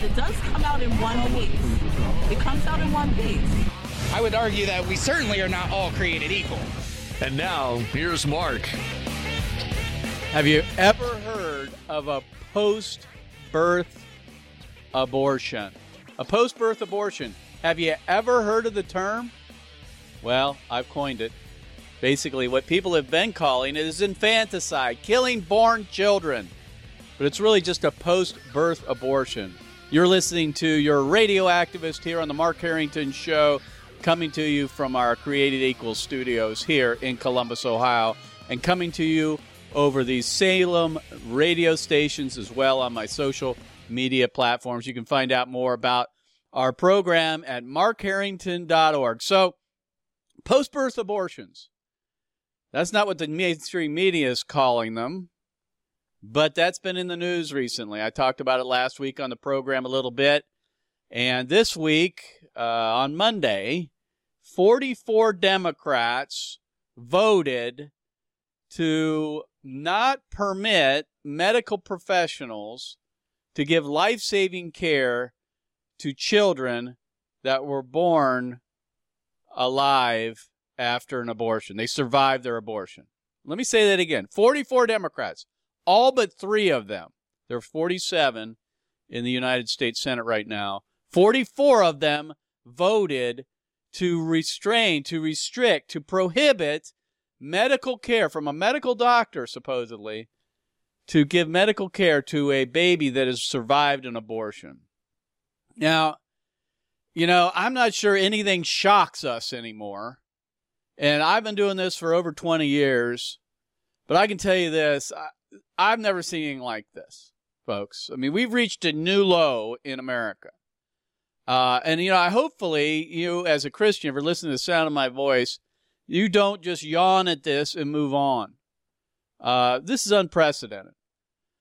It does come out in one piece. It comes out in one piece. I would argue that we certainly are not all created equal. And now, here's Mark. Have you ever heard of a post birth abortion? A post birth abortion. Have you ever heard of the term? Well, I've coined it. Basically, what people have been calling it is infanticide, killing born children. But it's really just a post birth abortion. You're listening to your radio activist here on the Mark Harrington Show, coming to you from our Created Equal studios here in Columbus, Ohio, and coming to you over the Salem radio stations as well on my social media platforms. You can find out more about our program at markharrington.org. So, post birth abortions. That's not what the mainstream media is calling them. But that's been in the news recently. I talked about it last week on the program a little bit. And this week, uh, on Monday, 44 Democrats voted to not permit medical professionals to give life saving care to children that were born alive after an abortion. They survived their abortion. Let me say that again 44 Democrats all but three of them, there are 47 in the United States Senate right now, 44 of them voted to restrain, to restrict, to prohibit medical care from a medical doctor, supposedly, to give medical care to a baby that has survived an abortion. Now, you know, I'm not sure anything shocks us anymore. And I've been doing this for over 20 years. But I can tell you this I've never seen anything like this, folks. I mean, we've reached a new low in America. Uh, and, you know, I hopefully you, as a Christian, if you're listening to the sound of my voice, you don't just yawn at this and move on. Uh, this is unprecedented.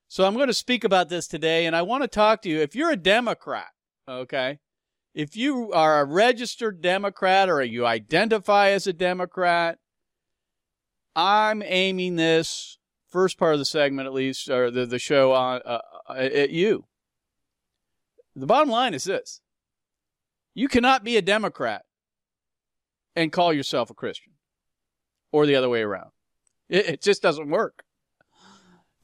So I'm going to speak about this today, and I want to talk to you. If you're a Democrat, okay, if you are a registered Democrat or you identify as a Democrat, I'm aiming this first part of the segment, at least, or the, the show on uh, uh, at you. The bottom line is this you cannot be a Democrat and call yourself a Christian, or the other way around. It, it just doesn't work.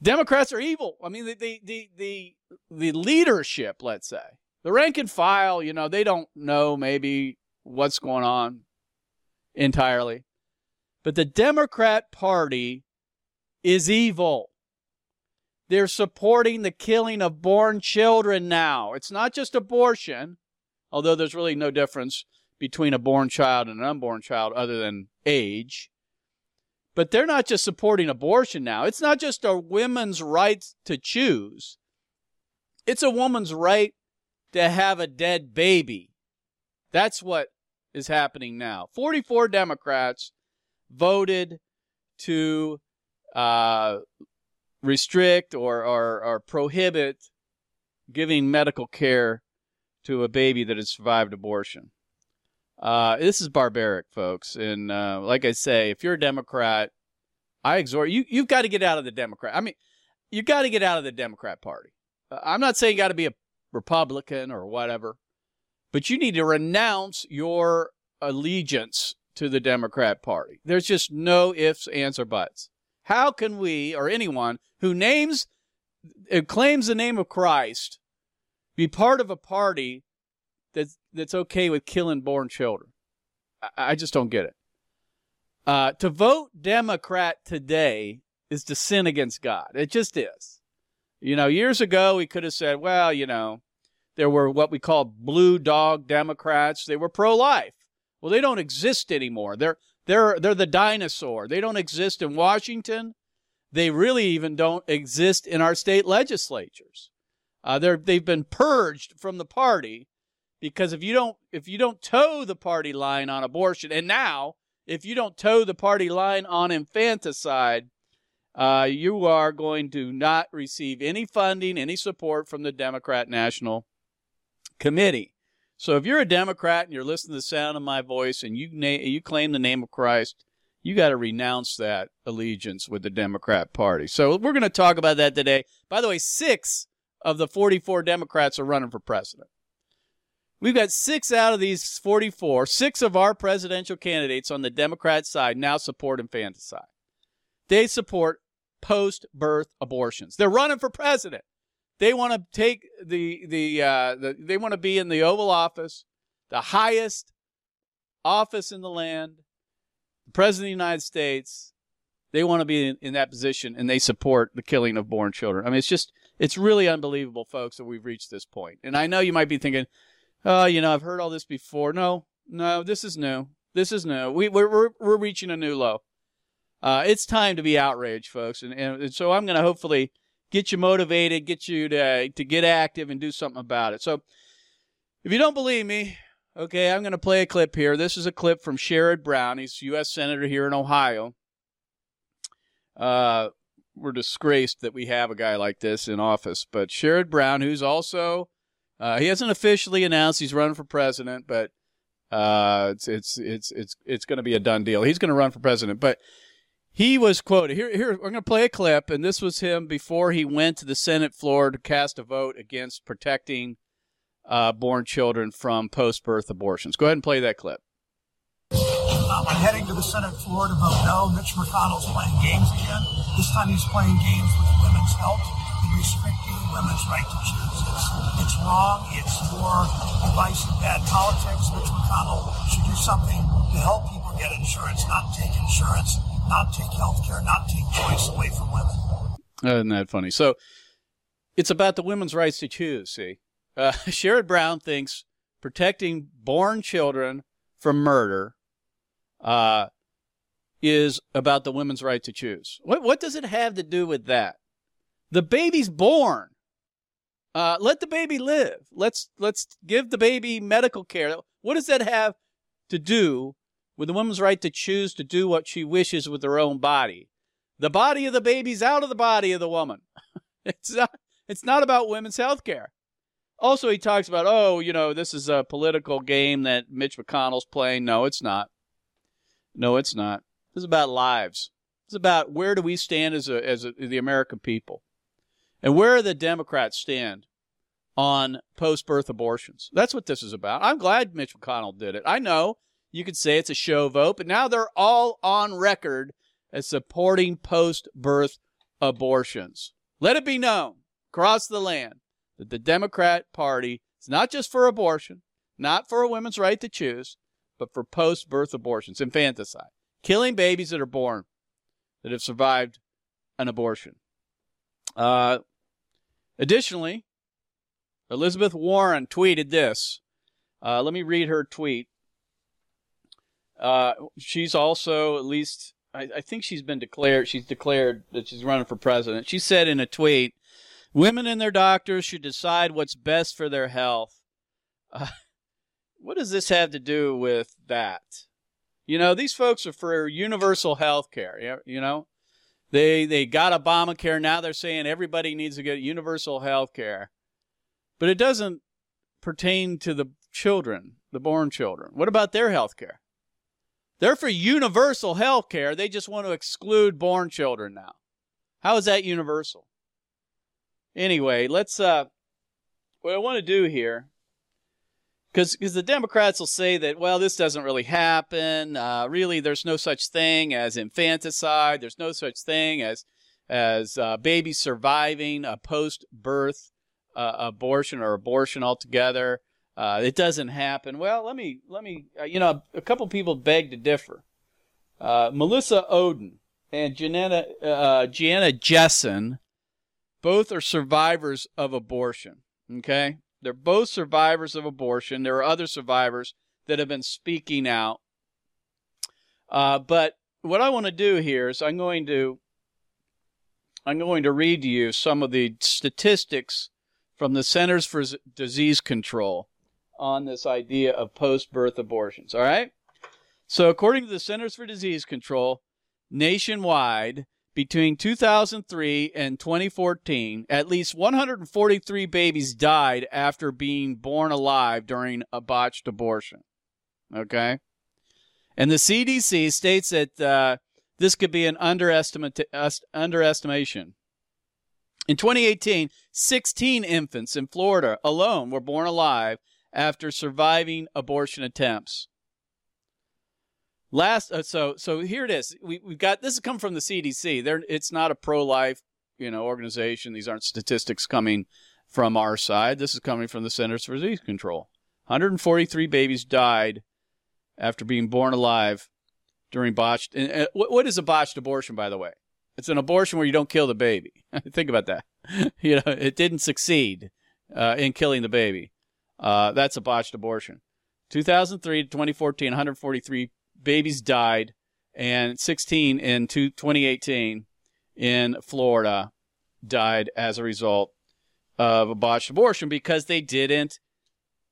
Democrats are evil. I mean, the, the, the, the, the leadership, let's say, the rank and file, you know, they don't know maybe what's going on entirely. But the Democrat Party is evil. They're supporting the killing of born children now. It's not just abortion, although there's really no difference between a born child and an unborn child other than age. But they're not just supporting abortion now. It's not just a woman's right to choose. It's a woman's right to have a dead baby. That's what is happening now. 44 Democrats voted to uh, restrict or, or, or prohibit giving medical care to a baby that has survived abortion. Uh, this is barbaric, folks. And uh, like I say, if you're a Democrat, I exhort you. You've got to get out of the Democrat. I mean, you've got to get out of the Democrat Party. Uh, I'm not saying you got to be a Republican or whatever, but you need to renounce your allegiance to the Democrat Party. There's just no ifs, ands, or buts. How can we, or anyone who names, claims the name of Christ, be part of a party that's, that's okay with killing born children? I, I just don't get it. Uh, to vote Democrat today is to sin against God. It just is. You know, years ago, we could have said, well, you know, there were what we call blue dog Democrats. They were pro life. Well, they don't exist anymore. They're they're they're the dinosaur. They don't exist in Washington. They really even don't exist in our state legislatures. Uh, they're they've been purged from the party because if you don't if you don't toe the party line on abortion, and now if you don't toe the party line on infanticide, uh, you are going to not receive any funding, any support from the Democrat National Committee. So if you're a Democrat and you're listening to the sound of my voice and you na- you claim the name of Christ, you got to renounce that allegiance with the Democrat Party. So we're going to talk about that today. By the way, six of the 44 Democrats are running for president. We've got six out of these 44, six of our presidential candidates on the Democrat side now support infanticide. They support post birth abortions. They're running for president. They want to take the the, uh, the they want to be in the Oval Office, the highest office in the land, the president of the United States. They want to be in, in that position, and they support the killing of born children. I mean, it's just it's really unbelievable, folks, that we've reached this point. And I know you might be thinking, oh, you know, I've heard all this before. No, no, this is new. This is new. We we're we're, we're reaching a new low. Uh, it's time to be outraged, folks, and, and so I'm going to hopefully get you motivated, get you to to get active and do something about it. So if you don't believe me, okay, I'm going to play a clip here. This is a clip from Sherrod Brown. He's U.S. Senator here in Ohio. Uh, we're disgraced that we have a guy like this in office, but Sherrod Brown, who's also uh, he hasn't officially announced he's running for president, but uh, it's it's it's it's it's going to be a done deal. He's going to run for president, but he was quoted here. Here, we're going to play a clip, and this was him before he went to the Senate floor to cast a vote against protecting uh, born children from post-birth abortions. Go ahead and play that clip. I'm heading to the Senate floor to vote no. Mitch McConnell's playing games again. This time he's playing games with women's health and restricting women's right to choose. It's, it's wrong. It's for divisive bad politics. Mitch McConnell should do something to help people get insurance, not take insurance not take health care, not take choice away from women. Isn't that funny? So it's about the women's rights to choose, see? Uh, Sherrod Brown thinks protecting born children from murder uh, is about the women's right to choose. What, what does it have to do with that? The baby's born. Uh, let the baby live. Let's let's give the baby medical care. What does that have to do with the woman's right to choose to do what she wishes with her own body. The body of the baby's out of the body of the woman. it's not it's not about women's health care. Also, he talks about, oh, you know, this is a political game that Mitch McConnell's playing. No, it's not. No, it's not. This is about lives. It's about where do we stand as a, as a, the American people, and where do the Democrats stand on post-birth abortions. That's what this is about. I'm glad Mitch McConnell did it. I know you could say it's a show vote, but now they're all on record as supporting post birth abortions. Let it be known across the land that the Democrat Party is not just for abortion, not for a woman's right to choose, but for post birth abortions, infanticide, killing babies that are born that have survived an abortion. Uh, additionally, Elizabeth Warren tweeted this. Uh, let me read her tweet. Uh, she's also at least I, I, think she's been declared she's declared that she's running for president. She said in a tweet, "Women and their doctors should decide what's best for their health." Uh, what does this have to do with that? You know, these folks are for universal health care. You know, they they got Obamacare. Now they're saying everybody needs to get universal health care, but it doesn't pertain to the children, the born children. What about their health care? They're for universal health care. They just want to exclude born children now. How is that universal? Anyway, let's uh what I want to do here because the Democrats will say that well this doesn't really happen. Uh, really, there's no such thing as infanticide. There's no such thing as as uh, babies surviving a post-birth uh, abortion or abortion altogether. Uh, it doesn't happen. Well, let me let me. Uh, you know, a couple people beg to differ. Uh, Melissa Ohden and Janetta, uh, Gianna Jessen, both are survivors of abortion. Okay, they're both survivors of abortion. There are other survivors that have been speaking out. Uh, but what I want to do here is I'm going to I'm going to read to you some of the statistics from the Centers for Disease Control on this idea of post birth abortions. All right? So, according to the Centers for Disease Control, nationwide, between 2003 and 2014, at least 143 babies died after being born alive during a botched abortion. Okay? And the CDC states that uh, this could be an underestimate, uh, underestimation. In 2018, 16 infants in Florida alone were born alive after surviving abortion attempts. Last, uh, so so here it is. We we've got this has come from the CDC. There, it's not a pro-life, you know, organization. These aren't statistics coming from our side. This is coming from the Centers for Disease Control. 143 babies died after being born alive during botched. And, uh, what, what is a botched abortion, by the way? It's an abortion where you don't kill the baby. Think about that. you know, it didn't succeed uh, in killing the baby. Uh, that's a botched abortion. 2003 to 2014, 143 babies died, and 16 in 2018 in Florida died as a result of a botched abortion because they didn't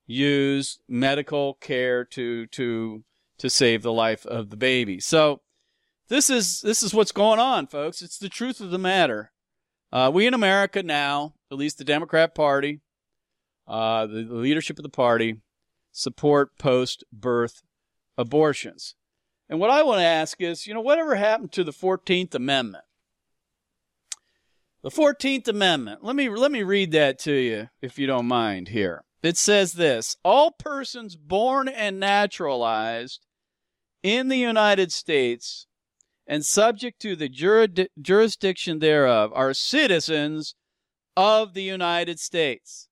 use medical care to to to save the life of the baby. So this is this is what's going on, folks. It's the truth of the matter. Uh, we in America now, at least the Democrat Party, uh, the, leadership of the party, support post-birth abortions. And what I want to ask is, you know, whatever happened to the 14th Amendment? The 14th Amendment. Let me let me read that to you if you don't mind here. It says this, all persons born and naturalized in the United States and subject to the jurid- jurisdiction thereof are citizens of the United States.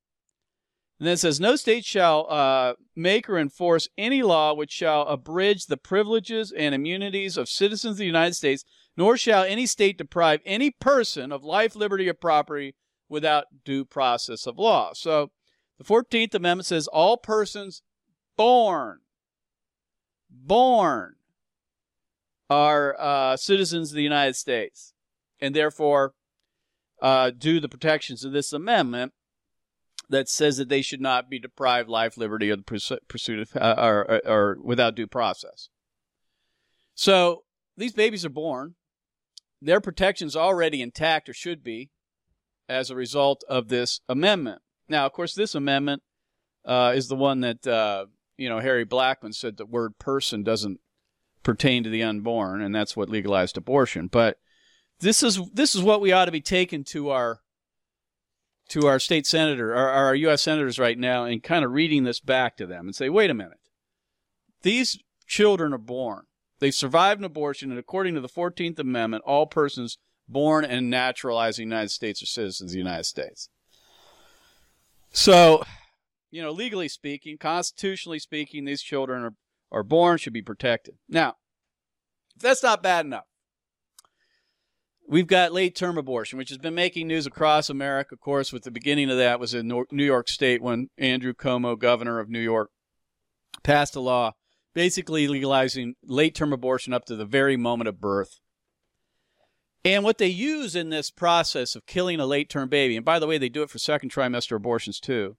And then it says, No state shall uh, make or enforce any law which shall abridge the privileges and immunities of citizens of the United States, nor shall any state deprive any person of life, liberty, or property without due process of law. So the 14th Amendment says, All persons born, born, are uh, citizens of the United States, and therefore uh, due the protections of this amendment that says that they should not be deprived life, liberty, or the pursuit of, uh, or, or, without due process. So these babies are born. Their protections already intact, or should be, as a result of this amendment. Now, of course, this amendment uh, is the one that uh, you know Harry Blackmun said the word person doesn't pertain to the unborn, and that's what legalized abortion. But this is this is what we ought to be taking to our to our state senator, our, our U.S. senators right now, and kind of reading this back to them and say, wait a minute. These children are born. They survived an abortion, and according to the 14th Amendment, all persons born and naturalized in the United States are citizens of the United States. So, you know, legally speaking, constitutionally speaking, these children are, are born, should be protected. Now, if that's not bad enough, We've got late term abortion, which has been making news across America. Of course, with the beginning of that was in New York State when Andrew Cuomo, governor of New York, passed a law basically legalizing late term abortion up to the very moment of birth. And what they use in this process of killing a late term baby, and by the way, they do it for second trimester abortions too,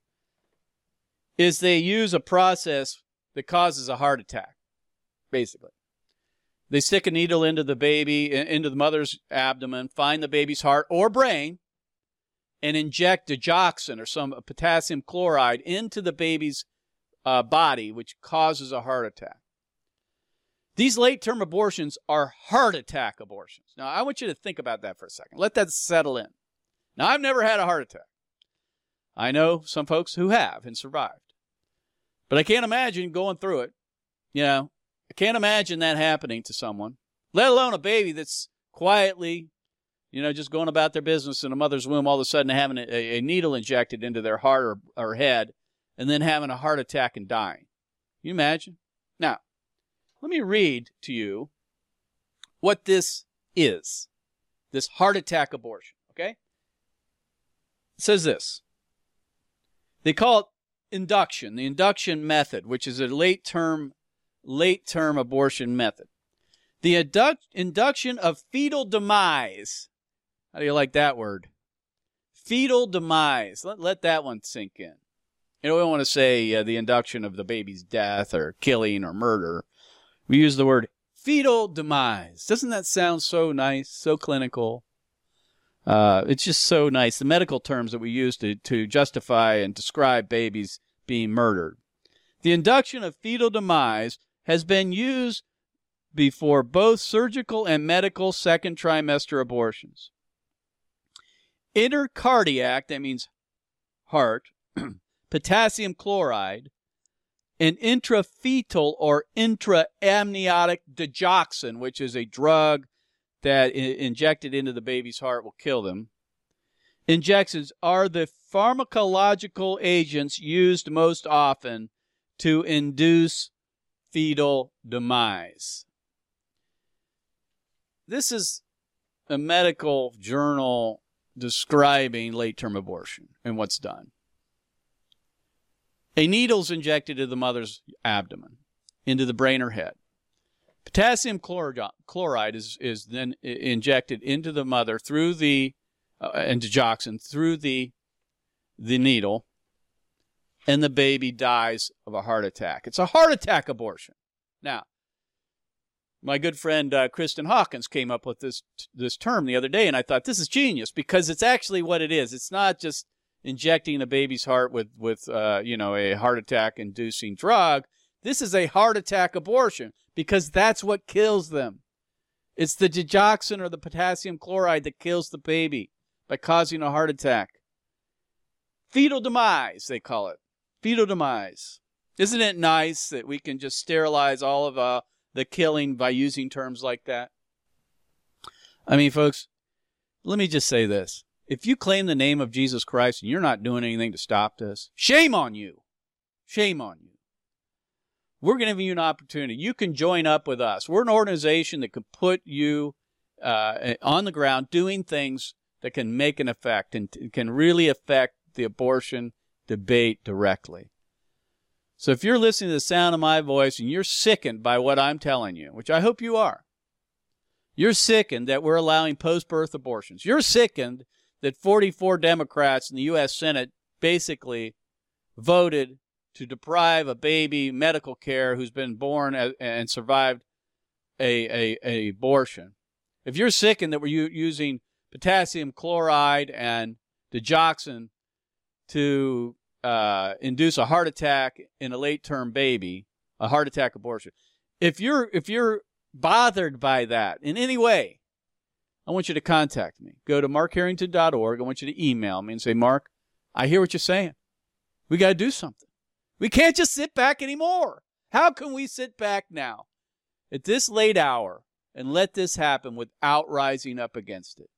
is they use a process that causes a heart attack, basically. They stick a needle into the baby, into the mother's abdomen, find the baby's heart or brain, and inject digoxin or some potassium chloride into the baby's uh, body, which causes a heart attack. These late term abortions are heart attack abortions. Now, I want you to think about that for a second. Let that settle in. Now, I've never had a heart attack. I know some folks who have and survived. But I can't imagine going through it, you know, I can't imagine that happening to someone, let alone a baby that's quietly, you know, just going about their business in a mother's womb, all of a sudden having a, a needle injected into their heart or, or head, and then having a heart attack and dying. Can you imagine? Now, let me read to you what this is this heart attack abortion, okay? It says this. They call it induction, the induction method, which is a late term late term abortion method. The induct, induction of fetal demise. How do you like that word? Fetal demise. Let, let that one sink in. You know, we don't want to say uh, the induction of the baby's death or killing or murder. We use the word fetal demise. Doesn't that sound so nice, so clinical? Uh, it's just so nice. The medical terms that we use to, to justify and describe babies being murdered. The induction of fetal demise has been used before both surgical and medical second trimester abortions. Intracardiac, that means heart, potassium chloride, and intrafetal or intraamniotic digoxin, which is a drug that I- injected into the baby's heart will kill them. Injections are the pharmacological agents used most often to induce fetal demise. This is a medical journal describing late term abortion and what's done. A needle's injected into the mother's abdomen, into the brain or head. Potassium chloride, is, is then injected into the mother through the, uh, and digoxin through the, the needle, and the baby dies of a heart attack. It's a heart attack abortion. Now, my good friend uh, Kristen Hawkins came up with this this term the other day, and I thought this is genius because it's actually what it is. It's not just injecting a baby's heart with with uh, you know a heart attack inducing drug. This is a heart attack abortion because that's what kills them. It's the digoxin or the potassium chloride that kills the baby by causing a heart attack. Fetal demise, they call it. Fetal demise. Isn't it nice that we can just sterilize all of uh, the killing by using terms like that? I mean, folks, let me just say this. If you claim the name of Jesus Christ and you're not doing anything to stop this, shame on you. Shame on you. We're going to give you an opportunity. You can join up with us. We're an organization that can put you uh, on the ground doing things that can make an effect and can really affect the abortion debate directly. So if you're listening to the sound of my voice and you're sickened by what I'm telling you, which I hope you are, you're sickened that we're allowing post birth abortions. You're sickened that 44 Democrats in the U.S. Senate basically voted to deprive a baby medical care who's been born and survived a, a, a abortion. If you're sickened that we're using potassium chloride and digoxin to uh, induce a heart attack in a late term baby, a heart attack abortion. If you're if you're bothered by that in any way, I want you to contact me. Go to markharrington.org. I want you to email me and say, Mark, I hear what you're saying. We got to do something. We can't just sit back anymore. How can we sit back now at this late hour and let this happen without rising up against it?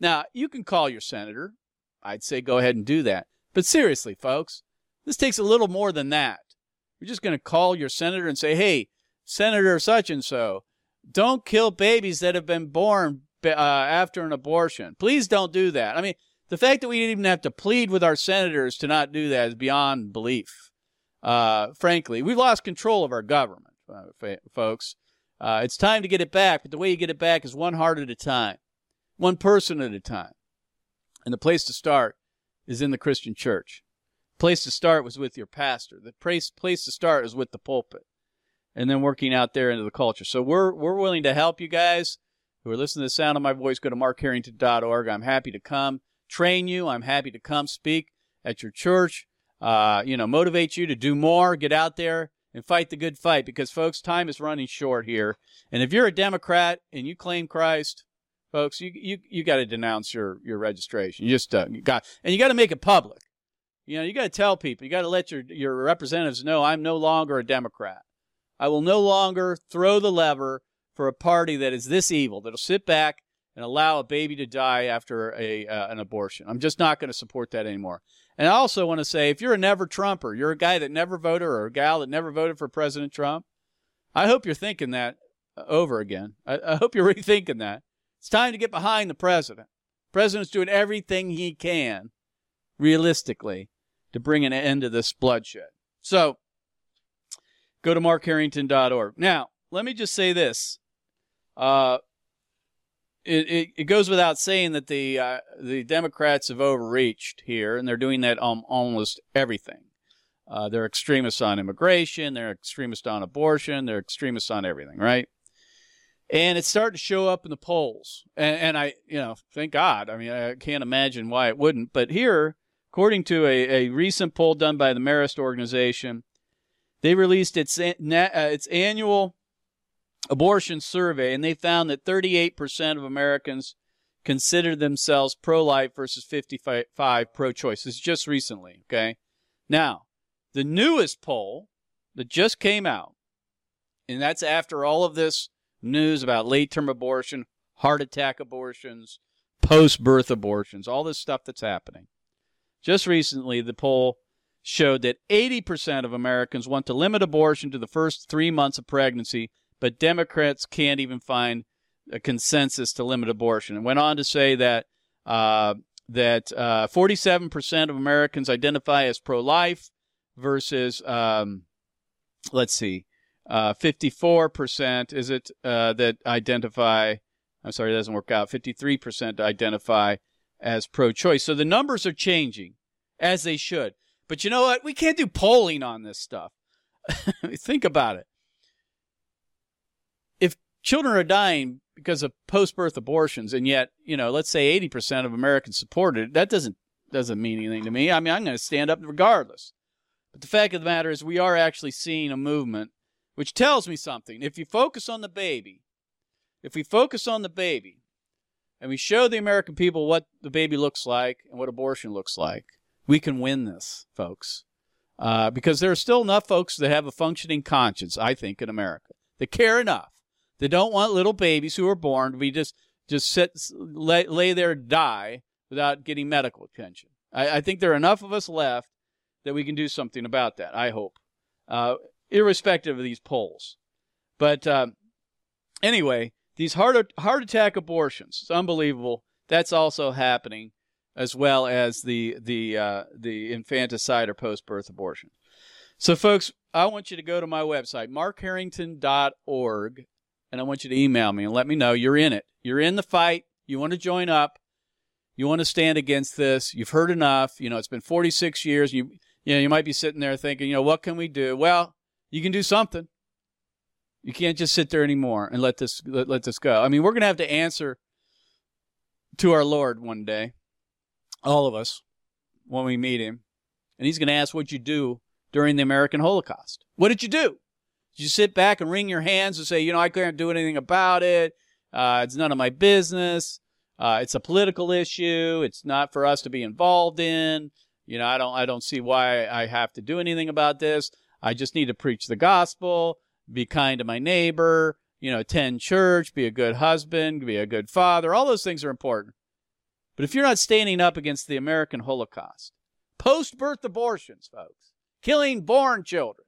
Now, you can call your senator. I'd say go ahead and do that. But seriously, folks, this takes a little more than that. You're just going to call your senator and say, hey, Senator such and so, don't kill babies that have been born uh, after an abortion. Please don't do that. I mean, the fact that we didn't even have to plead with our senators to not do that is beyond belief. Uh, frankly, we've lost control of our government, uh, folks. Uh, it's time to get it back, but the way you get it back is one heart at a time, one person at a time. And the place to start is in the Christian church. Place to start was with your pastor. The place place to start is with the pulpit, and then working out there into the culture. So we're we're willing to help you guys who are listening to the sound of my voice. Go to markharrington.org. I'm happy to come train you. I'm happy to come speak at your church. Uh, you know, motivate you to do more. Get out there and fight the good fight because, folks, time is running short here. And if you're a Democrat and you claim Christ, folks, you you you got to denounce your your registration. You just uh, got and you got to make it public. You know, you got to tell people. You got to let your your representatives know I'm no longer a Democrat. I will no longer throw the lever for a party that is this evil that'll sit back and allow a baby to die after a uh, an abortion. I'm just not going to support that anymore. And I also want to say, if you're a never Trumper, you're a guy that never voted or a gal that never voted for President Trump, I hope you're thinking that over again. I, I hope you're rethinking that. It's time to get behind the president. The president's doing everything he can, realistically, to bring an end to this bloodshed. So, go to markharrington.org. Now, let me just say this. Uh, it, it, it goes without saying that the uh, the Democrats have overreached here, and they're doing that on almost everything. Uh, they're extremists on immigration. They're extremists on abortion. They're extremists on everything, right? And it's starting to show up in the polls. And, and I, you know, thank God. I mean, I can't imagine why it wouldn't. But here, according to a, a recent poll done by the Marist organization, they released its uh, its annual abortion survey, and they found that 38% of Americans consider themselves pro-life versus 55 pro-choice. Is just recently, okay? Now, the newest poll that just came out, and that's after all of this news about late-term abortion, heart attack abortions, post-birth abortions, all this stuff that's happening. Just recently, the poll showed that 80% of Americans want to limit abortion to the first three months of pregnancy, but Democrats can't even find a consensus to limit abortion. And went on to say that uh, that uh, 47% of Americans identify as pro-life versus, um, let's see, uh, 54% is it uh, that identify. I'm sorry, it doesn't work out. 53% identify as pro-choice. So the numbers are changing as they should. But you know what? We can't do polling on this stuff. Think about it. If children are dying because of post-birth abortions, and yet, you know, let's say 80% of Americans support it, that doesn't doesn't mean anything to me. I mean, I'm going to stand up regardless. But the fact of the matter is, we are actually seeing a movement, which tells me something. If you focus on the baby, if we focus on the baby, and we show the American people what the baby looks like and what abortion looks like, we can win this, folks. Uh, because there are still enough folks that have a functioning conscience, I think, in America. They care enough. They don't want little babies who are born to be just just sit lay, lay there die without getting medical attention. I, I, think there are enough of us left that we can do something about that. I hope, uh, irrespective of these polls. But uh, anyway, these heart heart attack abortions, it's unbelievable. That's also happening as well as the the uh, the infanticide or post birth abortion. So, folks, I want you to go to my website, markharrington.org, and I want you to email me and let me know you're in it. You're in the fight. You want to join up. You want to stand against this. You've heard enough. You know, it's been 46 years. You you know, you might be sitting there thinking, you know, what can we do? Well, you can do something. You can't just sit there anymore and let this let, let this go. I mean, we're going to have to answer to our Lord one day all of us, when we meet him. And he's going to ask what you do during the American Holocaust. What did you do? Did you sit back and wring your hands and say, you know, I can't do anything about it? Uh, it's none of my business. Uh, it's a political issue. It's not for us to be involved in. You know, I don't, I don't see why I have to do anything about this. I just need to preach the gospel, be kind to my neighbor, you know, attend church, be a good husband, be a good father. All those things are important. But if you're not standing up against the American Holocaust, post birth abortions, folks, killing born children,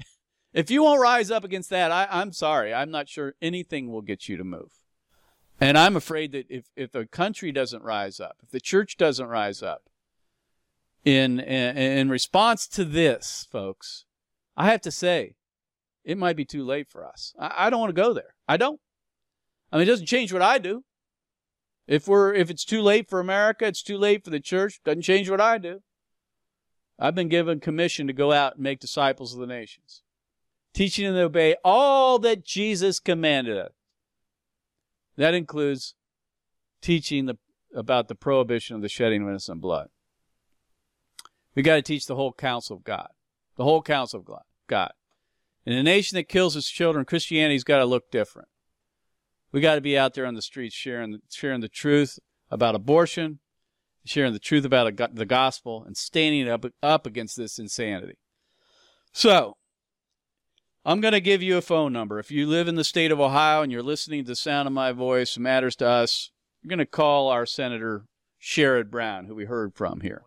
if you won't rise up against that, I, I'm sorry. I'm not sure anything will get you to move. And I'm afraid that if, if the country doesn't rise up, if the church doesn't rise up in, in, in response to this, folks, I have to say, it might be too late for us. I, I don't want to go there. I don't. I mean, it doesn't change what I do. If we're if it's too late for America, it's too late for the church. Doesn't change what I do. I've been given commission to go out and make disciples of the nations, teaching them to obey all that Jesus commanded us. That includes teaching the, about the prohibition of the shedding of innocent blood. We got to teach the whole counsel of God, the whole counsel of God. In a nation that kills its children, Christianity's got to look different. We got to be out there on the streets sharing sharing the truth about abortion, sharing the truth about the gospel, and standing up up against this insanity. So, I'm going to give you a phone number. If you live in the state of Ohio and you're listening to the sound of my voice, it matters to us. You're going to call our Senator Sherrod Brown, who we heard from here.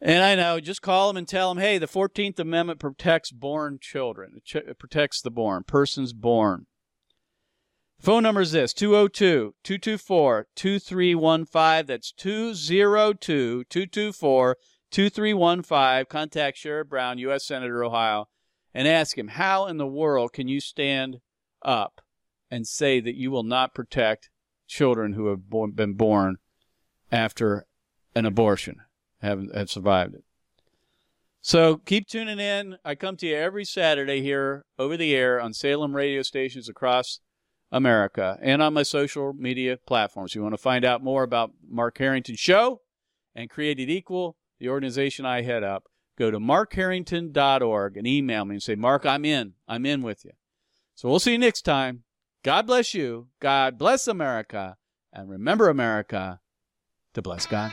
And I know, just call him and tell him, hey, the 14th Amendment protects born children. It protects the born, persons born. Phone number is this 202 224 2315. That's 202 224 2315. Contact Sherrod Brown, U.S. Senator, Ohio, and ask him, How in the world can you stand up and say that you will not protect children who have been born after an abortion, have, have survived it? So keep tuning in. I come to you every Saturday here over the air on Salem radio stations across America and on my social media platforms. You want to find out more about Mark Harrington Show and Created Equal, the organization I head up, go to markharrington.org and email me and say, Mark, I'm in. I'm in with you. So we'll see you next time. God bless you. God bless America. And remember, America, to bless God.